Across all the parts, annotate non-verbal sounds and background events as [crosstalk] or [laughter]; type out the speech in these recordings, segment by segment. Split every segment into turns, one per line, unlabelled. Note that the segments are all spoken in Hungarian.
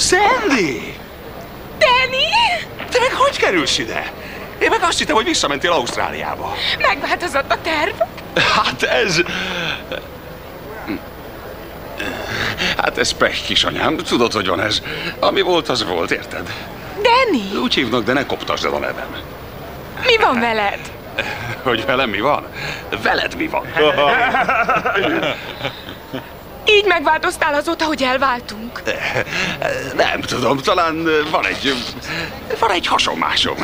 Sandy!
Danny!
Te meg hogy kerülsz ide? Én meg azt hittem, hogy visszamentél Ausztráliába.
Megváltozott a terv.
Hát ez... Hát ez pech, kisanyám. Tudod, hogy van ez. Ami volt, az volt, érted?
Danny,
Úgy hívnak, de ne koptasd el a nevem.
mi van veled?
Hogy velem mi van? Veled mi van? [laughs]
Így megváltoztál azóta, hogy elváltunk.
Nem tudom, talán van egy... Van egy hasonmásom?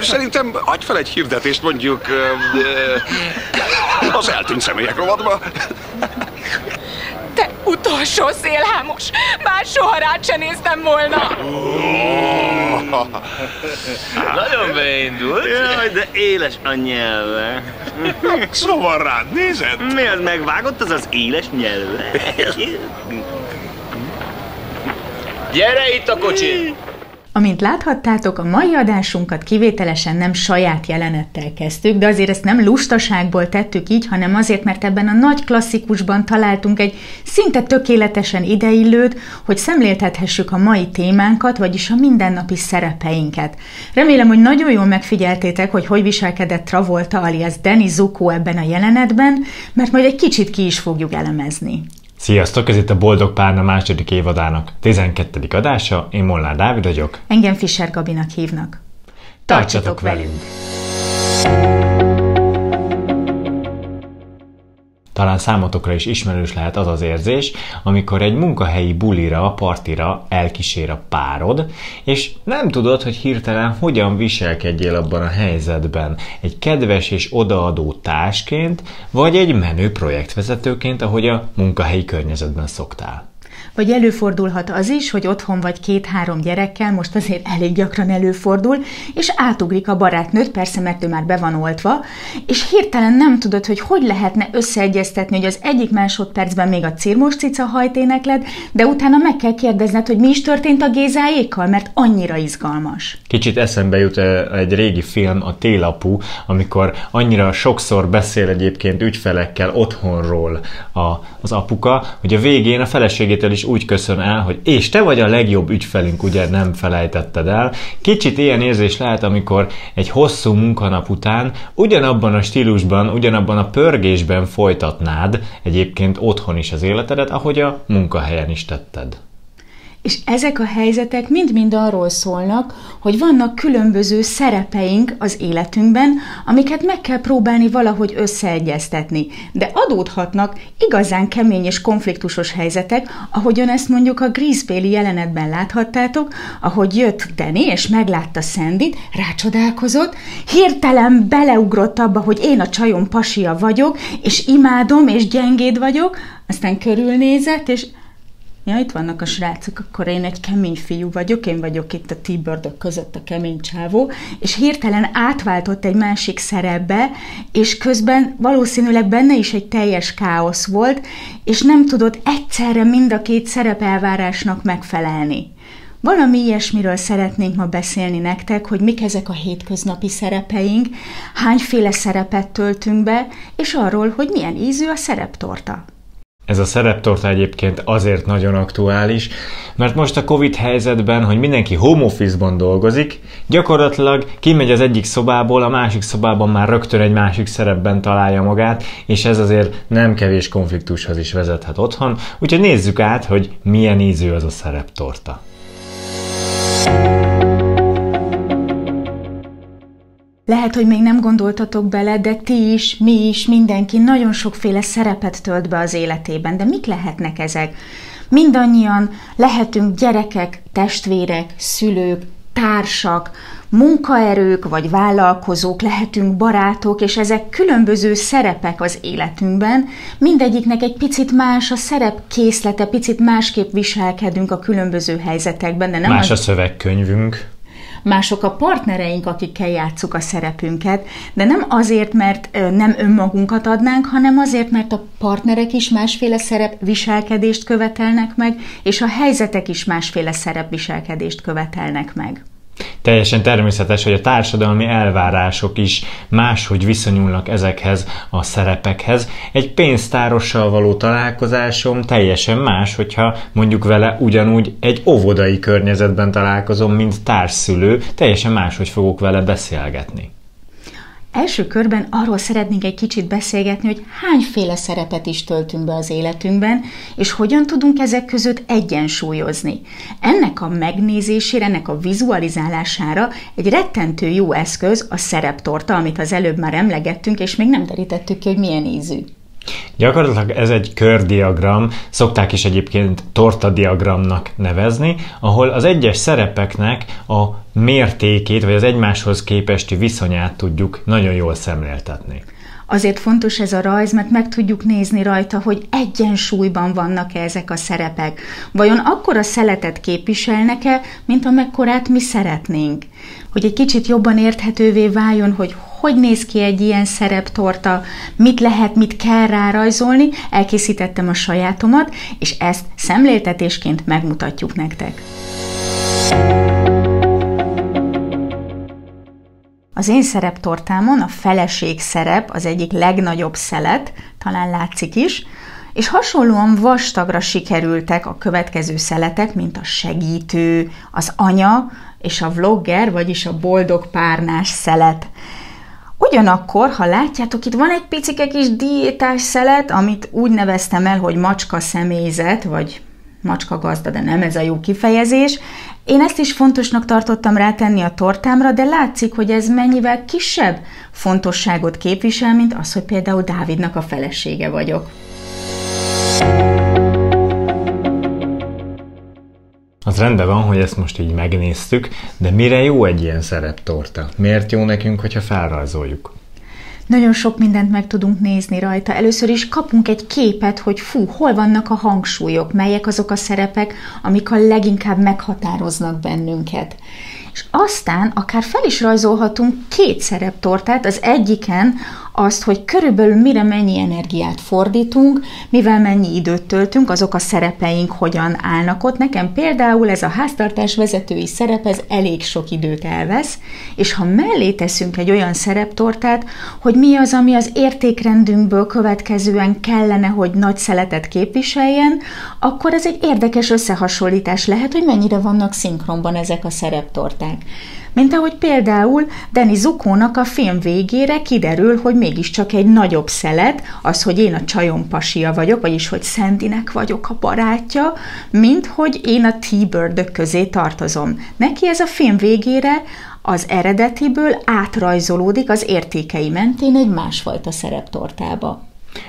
Szerintem adj fel egy hirdetést mondjuk az eltűnt személyek rovatba.
Te utolsó szélhámos! Már soha rád se néztem volna!
Nagyon beindult. Jaj, de éles a nyelve.
Szóval rád nézed?
Mi az megvágott, az az éles nyelve? Gyere itt a kocsi!
Amint láthattátok, a mai adásunkat kivételesen nem saját jelenettel kezdtük, de azért ezt nem lustaságból tettük így, hanem azért, mert ebben a nagy klasszikusban találtunk egy szinte tökéletesen ideillőt, hogy szemléltethessük a mai témánkat, vagyis a mindennapi szerepeinket. Remélem, hogy nagyon jól megfigyeltétek, hogy hogy viselkedett Travolta alias Danny Zuko ebben a jelenetben, mert majd egy kicsit ki is fogjuk elemezni.
Sziasztok, ez itt a Boldog Párna második évadának 12. adása, én Molnár Dávid vagyok.
Engem Fischer Gabinak hívnak.
Tartsatok velünk! Talán számotokra is ismerős lehet az az érzés, amikor egy munkahelyi bulira, partira elkísér a párod, és nem tudod, hogy hirtelen hogyan viselkedjél abban a helyzetben. Egy kedves és odaadó társként, vagy egy menő projektvezetőként, ahogy a munkahelyi környezetben szoktál.
Vagy előfordulhat az is, hogy otthon vagy két-három gyerekkel, most azért elég gyakran előfordul, és átugrik a barátnőt, persze, mert ő már be van oltva, és hirtelen nem tudod, hogy hogy lehetne összeegyeztetni, hogy az egyik másodpercben még a cirmos cica hajténekled, de utána meg kell kérdezned, hogy mi is történt a Gézáékkal, mert annyira izgalmas.
Kicsit eszembe jut egy régi film, a Télapu, amikor annyira sokszor beszél egyébként ügyfelekkel otthonról a, az apuka, hogy a végén a feleségétől is úgy köszön el, hogy és te vagy a legjobb ügyfelünk, ugye nem felejtetted el. Kicsit ilyen érzés lehet, amikor egy hosszú munkanap után ugyanabban a stílusban, ugyanabban a pörgésben folytatnád egyébként otthon is az életedet, ahogy a munkahelyen is tetted.
És ezek a helyzetek mind-mind arról szólnak, hogy vannak különböző szerepeink az életünkben, amiket meg kell próbálni valahogy összeegyeztetni. De adódhatnak igazán kemény és konfliktusos helyzetek, ahogyan ezt mondjuk a Grease jelenetben láthattátok, ahogy jött Danny és meglátta Sandyt, rácsodálkozott, hirtelen beleugrott abba, hogy én a csajom pasia vagyok, és imádom, és gyengéd vagyok, aztán körülnézett, és Ja, itt vannak a srácok, akkor én egy kemény fiú vagyok, én vagyok itt a t között a kemény csávó, és hirtelen átváltott egy másik szerepbe, és közben valószínűleg benne is egy teljes káosz volt, és nem tudott egyszerre mind a két szerepelvárásnak megfelelni. Valami ilyesmiről szeretnénk ma beszélni nektek, hogy mik ezek a hétköznapi szerepeink, hányféle szerepet töltünk be, és arról, hogy milyen ízű a szereptorta.
Ez a szereptorta egyébként azért nagyon aktuális, mert most a Covid helyzetben, hogy mindenki home office-ban dolgozik, gyakorlatilag kimegy az egyik szobából, a másik szobában már rögtön egy másik szerepben találja magát, és ez azért nem kevés konfliktushoz is vezethet otthon, úgyhogy nézzük át, hogy milyen ízű az a szereptorta.
Lehet, hogy még nem gondoltatok bele, de ti is, mi is, mindenki nagyon sokféle szerepet tölt be az életében. De mik lehetnek ezek? Mindannyian lehetünk gyerekek, testvérek, szülők, társak, munkaerők vagy vállalkozók, lehetünk barátok, és ezek különböző szerepek az életünkben. Mindegyiknek egy picit más a szerep készlete, picit másképp viselkedünk a különböző helyzetekben. De nem
Más a
az...
szövegkönyvünk.
Mások a partnereink, akikkel játsszuk a szerepünket, de nem azért, mert nem önmagunkat adnánk, hanem azért, mert a partnerek is másféle szerepviselkedést követelnek meg, és a helyzetek is másféle szerepviselkedést követelnek meg.
Teljesen természetes, hogy a társadalmi elvárások is máshogy viszonyulnak ezekhez a szerepekhez. Egy pénztárossal való találkozásom teljesen más, hogyha mondjuk vele ugyanúgy egy óvodai környezetben találkozom, mint társszülő, teljesen máshogy fogok vele beszélgetni.
Első körben arról szeretnénk egy kicsit beszélgetni, hogy hányféle szerepet is töltünk be az életünkben, és hogyan tudunk ezek között egyensúlyozni. Ennek a megnézésére, ennek a vizualizálására egy rettentő jó eszköz a szereptorta, amit az előbb már emlegettünk, és még nem derítettük ki, hogy milyen ízű.
Gyakorlatilag ez egy kördiagram, szokták is egyébként tortadiagramnak nevezni, ahol az egyes szerepeknek a mértékét, vagy az egymáshoz képesti viszonyát tudjuk nagyon jól szemléltetni.
Azért fontos ez a rajz, mert meg tudjuk nézni rajta, hogy egyensúlyban vannak-e ezek a szerepek. Vajon akkora szeletet képviselnek-e, mint amekkorát mi szeretnénk? Hogy egy kicsit jobban érthetővé váljon, hogy hogy néz ki egy ilyen szereptorta, mit lehet, mit kell rárajzolni, elkészítettem a sajátomat, és ezt szemléltetésként megmutatjuk nektek. Az én szereptortámon a feleség szerep az egyik legnagyobb szelet, talán látszik is, és hasonlóan vastagra sikerültek a következő szeletek, mint a segítő, az anya és a vlogger, vagyis a boldog párnás szelet. Ugyanakkor, ha látjátok, itt van egy picike kis diétás szelet, amit úgy neveztem el, hogy macska személyzet, vagy macska gazda, de nem ez a jó kifejezés. Én ezt is fontosnak tartottam rátenni a tortámra, de látszik, hogy ez mennyivel kisebb fontosságot képvisel, mint az, hogy például Dávidnak a felesége vagyok.
Az rendben van, hogy ezt most így megnéztük, de mire jó egy ilyen szereptorta? Miért jó nekünk, hogyha felrajzoljuk?
Nagyon sok mindent meg tudunk nézni rajta. Először is kapunk egy képet, hogy fú, hol vannak a hangsúlyok, melyek azok a szerepek, amik a leginkább meghatároznak bennünket és aztán akár fel is rajzolhatunk két szereptortát, az egyiken azt, hogy körülbelül mire mennyi energiát fordítunk, mivel mennyi időt töltünk, azok a szerepeink hogyan állnak ott. Nekem például ez a háztartás vezetői szerep, ez elég sok időt elvesz, és ha mellé teszünk egy olyan szereptortát, hogy mi az, ami az értékrendünkből következően kellene, hogy nagy szeletet képviseljen, akkor ez egy érdekes összehasonlítás lehet, hogy mennyire vannak szinkronban ezek a szereptorták. Mint ahogy például Deni Zukónak a film végére kiderül, hogy mégiscsak egy nagyobb szelet, az, hogy én a csajom pasia vagyok, vagyis hogy Szendinek vagyok a barátja, mint hogy én a T-Bird közé tartozom. Neki ez a film végére az eredetiből átrajzolódik az értékei mentén egy másfajta szereptortába.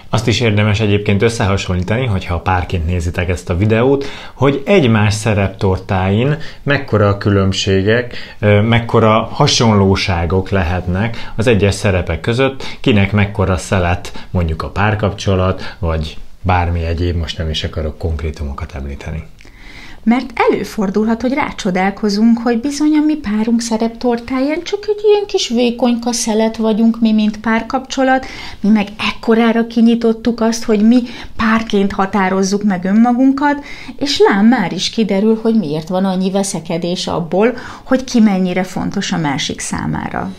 Azt is érdemes egyébként összehasonlítani, hogyha párként nézitek ezt a videót, hogy egymás szereptortáin mekkora a különbségek, mekkora hasonlóságok lehetnek az egyes szerepek között, kinek mekkora szelet mondjuk a párkapcsolat, vagy bármi egyéb, most nem is akarok konkrétumokat említeni
mert előfordulhat, hogy rácsodálkozunk, hogy bizony a mi párunk szereptortáján csak egy ilyen kis vékonyka szelet vagyunk mi, mint párkapcsolat, mi meg ekkorára kinyitottuk azt, hogy mi párként határozzuk meg önmagunkat, és lám már is kiderül, hogy miért van annyi veszekedés abból, hogy ki mennyire fontos a másik számára.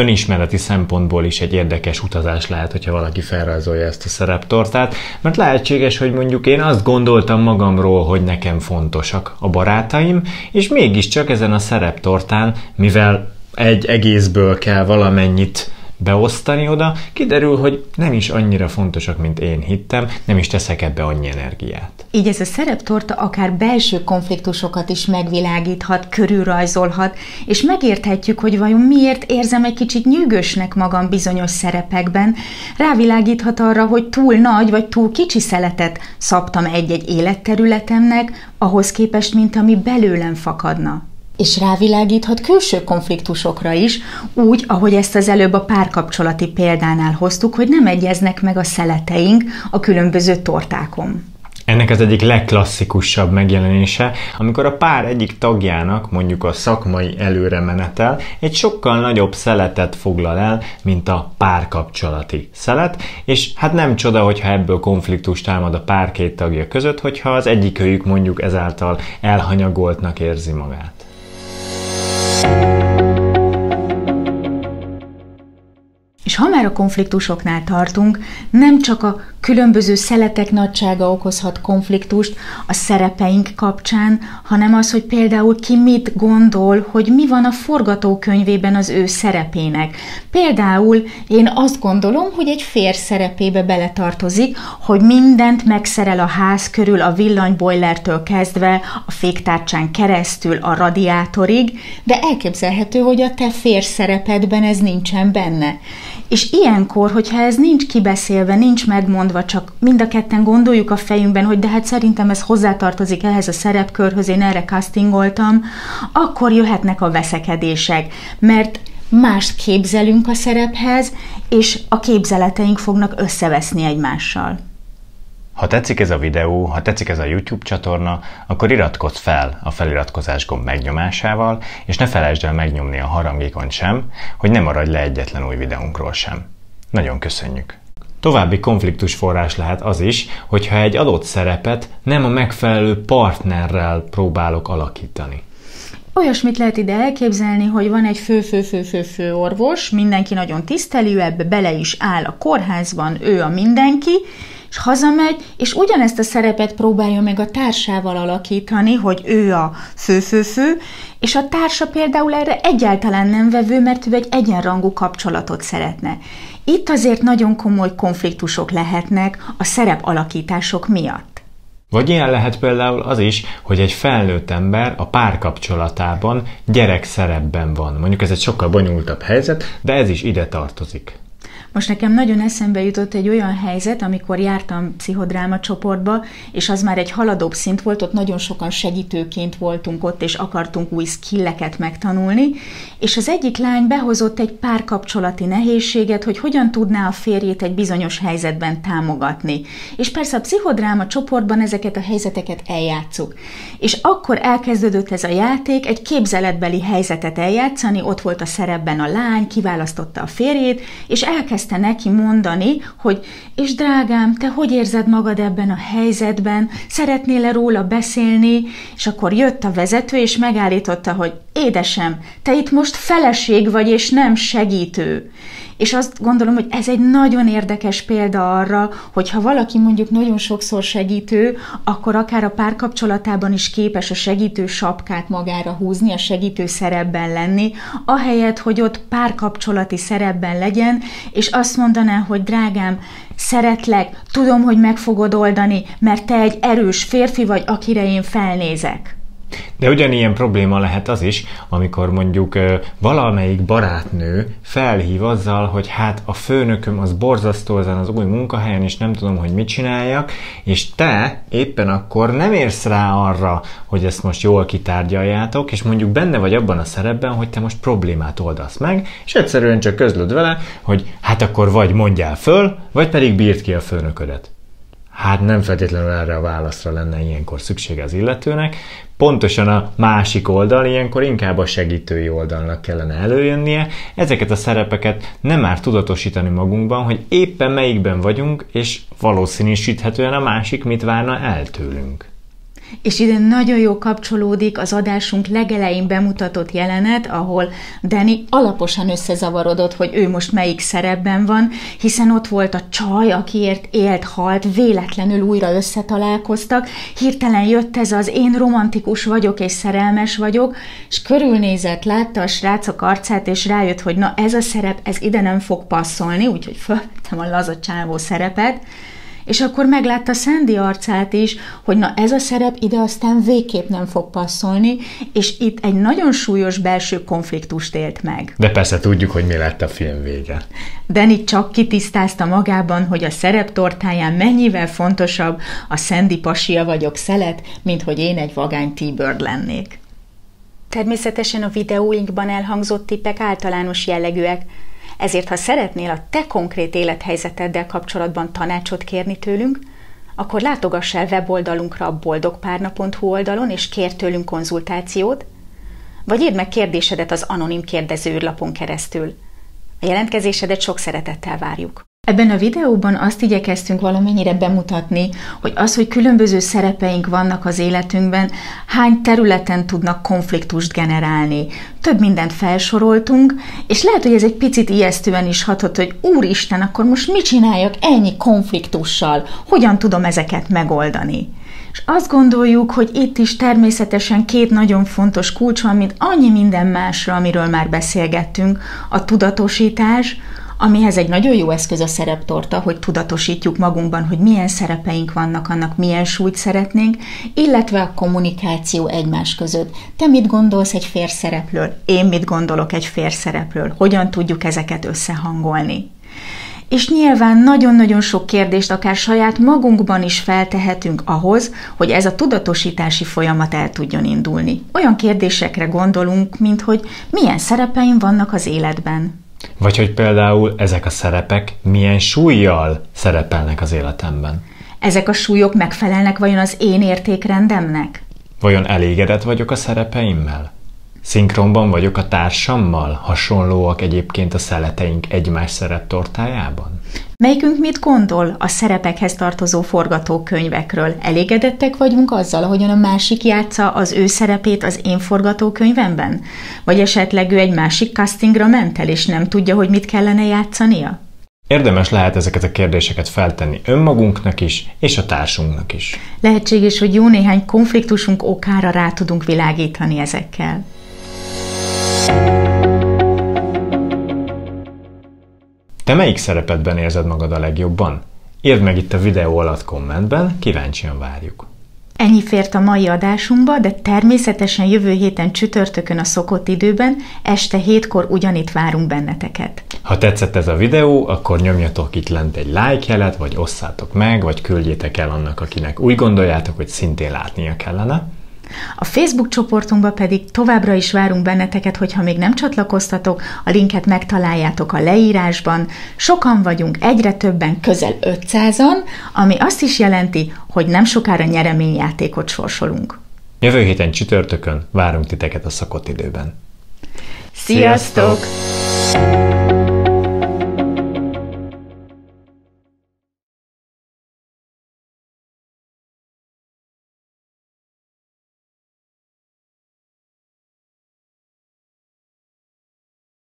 Önismereti szempontból is egy érdekes utazás lehet, hogyha valaki felrajzolja ezt a szereptortát, mert lehetséges, hogy mondjuk én azt gondoltam magamról, hogy nekem fontosak a barátaim, és mégiscsak ezen a szereptortán, mivel egy egészből kell valamennyit beosztani oda, kiderül, hogy nem is annyira fontosak, mint én hittem, nem is teszek ebbe annyi energiát.
Így ez a szereptorta akár belső konfliktusokat is megvilágíthat, körülrajzolhat, és megérthetjük, hogy vajon miért érzem egy kicsit nyűgösnek magam bizonyos szerepekben, rávilágíthat arra, hogy túl nagy vagy túl kicsi szeletet szabtam egy-egy életterületemnek, ahhoz képest, mint ami belőlem fakadna és rávilágíthat külső konfliktusokra is, úgy, ahogy ezt az előbb a párkapcsolati példánál hoztuk, hogy nem egyeznek meg a szeleteink a különböző tortákon.
Ennek az egyik legklasszikusabb megjelenése, amikor a pár egyik tagjának, mondjuk a szakmai előre menetel, egy sokkal nagyobb szeletet foglal el, mint a párkapcsolati szelet, és hát nem csoda, hogyha ebből konfliktus támad a pár két tagja között, hogyha az egyikőjük mondjuk ezáltal elhanyagoltnak érzi magát. Thank you.
És ha már a konfliktusoknál tartunk, nem csak a különböző szeletek nagysága okozhat konfliktust a szerepeink kapcsán, hanem az, hogy például ki mit gondol, hogy mi van a forgatókönyvében az ő szerepének. Például én azt gondolom, hogy egy férj szerepébe beletartozik, hogy mindent megszerel a ház körül a villanybojlertől kezdve, a féktárcsán keresztül, a radiátorig, de elképzelhető, hogy a te férj szerepedben ez nincsen benne. És ilyenkor, hogyha ez nincs kibeszélve, nincs megmondva, csak mind a ketten gondoljuk a fejünkben, hogy de hát szerintem ez hozzátartozik ehhez a szerepkörhöz, én erre castingoltam, akkor jöhetnek a veszekedések, mert mást képzelünk a szerephez, és a képzeleteink fognak összeveszni egymással.
Ha tetszik ez a videó, ha tetszik ez a YouTube csatorna, akkor iratkozz fel a feliratkozás gomb megnyomásával, és ne felejtsd el megnyomni a harangékon sem, hogy ne maradj le egyetlen új videónkról sem. Nagyon köszönjük! További konfliktus forrás lehet az is, hogyha egy adott szerepet nem a megfelelő partnerrel próbálok alakítani.
Olyasmit lehet ide elképzelni, hogy van egy fő-fő-fő-fő-fő orvos, mindenki nagyon tiszteli, ebbe bele is áll a kórházban, ő a mindenki, és hazamegy, és ugyanezt a szerepet próbálja meg a társával alakítani, hogy ő a fő-fő-fő, és a társa például erre egyáltalán nem vevő, mert ő egy egyenrangú kapcsolatot szeretne. Itt azért nagyon komoly konfliktusok lehetnek a szerep alakítások miatt.
Vagy ilyen lehet például az is, hogy egy felnőtt ember a párkapcsolatában gyerek szerepben van. Mondjuk ez egy sokkal bonyolultabb helyzet, de ez is ide tartozik.
Most nekem nagyon eszembe jutott egy olyan helyzet, amikor jártam pszichodráma csoportba, és az már egy haladóbb szint volt, ott nagyon sokan segítőként voltunk ott, és akartunk új skilleket megtanulni, és az egyik lány behozott egy párkapcsolati nehézséget, hogy hogyan tudná a férjét egy bizonyos helyzetben támogatni. És persze a pszichodráma csoportban ezeket a helyzeteket eljátszuk. És akkor elkezdődött ez a játék, egy képzeletbeli helyzetet eljátszani, ott volt a szerepben a lány, kiválasztotta a férjét, és elkezdte elkezdte neki mondani, hogy és drágám, te hogy érzed magad ebben a helyzetben, szeretnél-e róla beszélni, és akkor jött a vezető, és megállította, hogy édesem, te itt most feleség vagy, és nem segítő. És azt gondolom, hogy ez egy nagyon érdekes példa arra, hogy ha valaki mondjuk nagyon sokszor segítő, akkor akár a párkapcsolatában is képes a segítő sapkát magára húzni, a segítő szerepben lenni, ahelyett, hogy ott párkapcsolati szerepben legyen, és azt mondaná, hogy drágám, szeretlek, tudom, hogy meg fogod oldani, mert te egy erős férfi vagy, akire én felnézek.
De ugyanilyen probléma lehet az is, amikor mondjuk valamelyik barátnő felhív azzal, hogy hát a főnököm az borzasztó ezen az új munkahelyen, és nem tudom, hogy mit csináljak, és te éppen akkor nem érsz rá arra, hogy ezt most jól kitárgyaljátok, és mondjuk benne vagy abban a szerepben, hogy te most problémát oldasz meg, és egyszerűen csak közlöd vele, hogy hát akkor vagy mondjál föl, vagy pedig bírt ki a főnöködet. Hát nem feltétlenül erre a válaszra lenne ilyenkor szüksége az illetőnek, pontosan a másik oldal, ilyenkor inkább a segítői oldalnak kellene előjönnie. Ezeket a szerepeket nem már tudatosítani magunkban, hogy éppen melyikben vagyunk, és valószínűsíthetően a másik mit várna el tőlünk.
És ide nagyon jó kapcsolódik az adásunk legelején bemutatott jelenet, ahol Danny alaposan összezavarodott, hogy ő most melyik szerepben van, hiszen ott volt a csaj, akiért élt, halt, véletlenül újra összetalálkoztak, hirtelen jött ez az én romantikus vagyok és szerelmes vagyok, és körülnézett, látta a srácok arcát, és rájött, hogy na ez a szerep, ez ide nem fog passzolni, úgyhogy fölvettem a lazacsávó szerepet, és akkor meglátta Sandy arcát is, hogy na ez a szerep ide aztán végképp nem fog passzolni, és itt egy nagyon súlyos belső konfliktust élt meg.
De persze tudjuk, hogy mi lett a film vége.
Danny csak kitisztázta magában, hogy a szerep tortáján mennyivel fontosabb a Sandy pasia vagyok szelet, mint hogy én egy vagány T-Bird lennék. Természetesen a videóinkban elhangzott tippek általános jellegűek, ezért, ha szeretnél a te konkrét élethelyzeteddel kapcsolatban tanácsot kérni tőlünk, akkor látogass el weboldalunkra a boldogpárna.hu oldalon, és kér tőlünk konzultációt, vagy írd meg kérdésedet az anonim kérdezőlapon keresztül. A jelentkezésedet sok szeretettel várjuk. Ebben a videóban azt igyekeztünk valamennyire bemutatni, hogy az, hogy különböző szerepeink vannak az életünkben, hány területen tudnak konfliktust generálni. Több mindent felsoroltunk, és lehet, hogy ez egy picit ijesztően is hatott, hogy úristen, akkor most mit csináljak ennyi konfliktussal? Hogyan tudom ezeket megoldani? És azt gondoljuk, hogy itt is természetesen két nagyon fontos kulcs van, mint annyi minden másra, amiről már beszélgettünk, a tudatosítás, amihez egy nagyon jó eszköz a szereptorta, hogy tudatosítjuk magunkban, hogy milyen szerepeink vannak, annak milyen súlyt szeretnénk, illetve a kommunikáció egymás között. Te mit gondolsz egy férszerepről? Én mit gondolok egy férszerepről? Hogyan tudjuk ezeket összehangolni? És nyilván nagyon-nagyon sok kérdést akár saját magunkban is feltehetünk ahhoz, hogy ez a tudatosítási folyamat el tudjon indulni. Olyan kérdésekre gondolunk, mint hogy milyen szerepeim vannak az életben.
Vagy hogy például ezek a szerepek milyen súlyjal szerepelnek az életemben.
Ezek a súlyok megfelelnek vajon az én értékrendemnek?
Vajon elégedett vagyok a szerepeimmel? Szinkronban vagyok a társammal? Hasonlóak egyébként a szeleteink egymás szereptortájában?
Melyikünk mit gondol a szerepekhez tartozó forgatókönyvekről? Elégedettek vagyunk azzal, ahogyan a másik játsza az ő szerepét az én forgatókönyvemben? Vagy esetleg ő egy másik castingra ment el, és nem tudja, hogy mit kellene játszania?
Érdemes lehet ezeket a kérdéseket feltenni önmagunknak is, és a társunknak is.
Lehetséges, hogy jó néhány konfliktusunk okára rá tudunk világítani ezekkel.
Te melyik szerepedben érzed magad a legjobban? Írd meg itt a videó alatt kommentben, kíváncsian várjuk.
Ennyi fért a mai adásunkba, de természetesen jövő héten csütörtökön a szokott időben, este hétkor ugyanitt várunk benneteket.
Ha tetszett ez a videó, akkor nyomjatok itt lent egy like jelet, vagy osszátok meg, vagy küldjétek el annak, akinek úgy gondoljátok, hogy szintén látnia kellene.
A Facebook csoportunkba pedig továbbra is várunk benneteket, hogyha még nem csatlakoztatok, a linket megtaláljátok a leírásban. Sokan vagyunk, egyre többen, közel 500-an, ami azt is jelenti, hogy nem sokára nyereményjátékot sorsolunk.
Jövő héten csütörtökön várunk titeket a szakott időben.
Sziasztok! Sziasztok!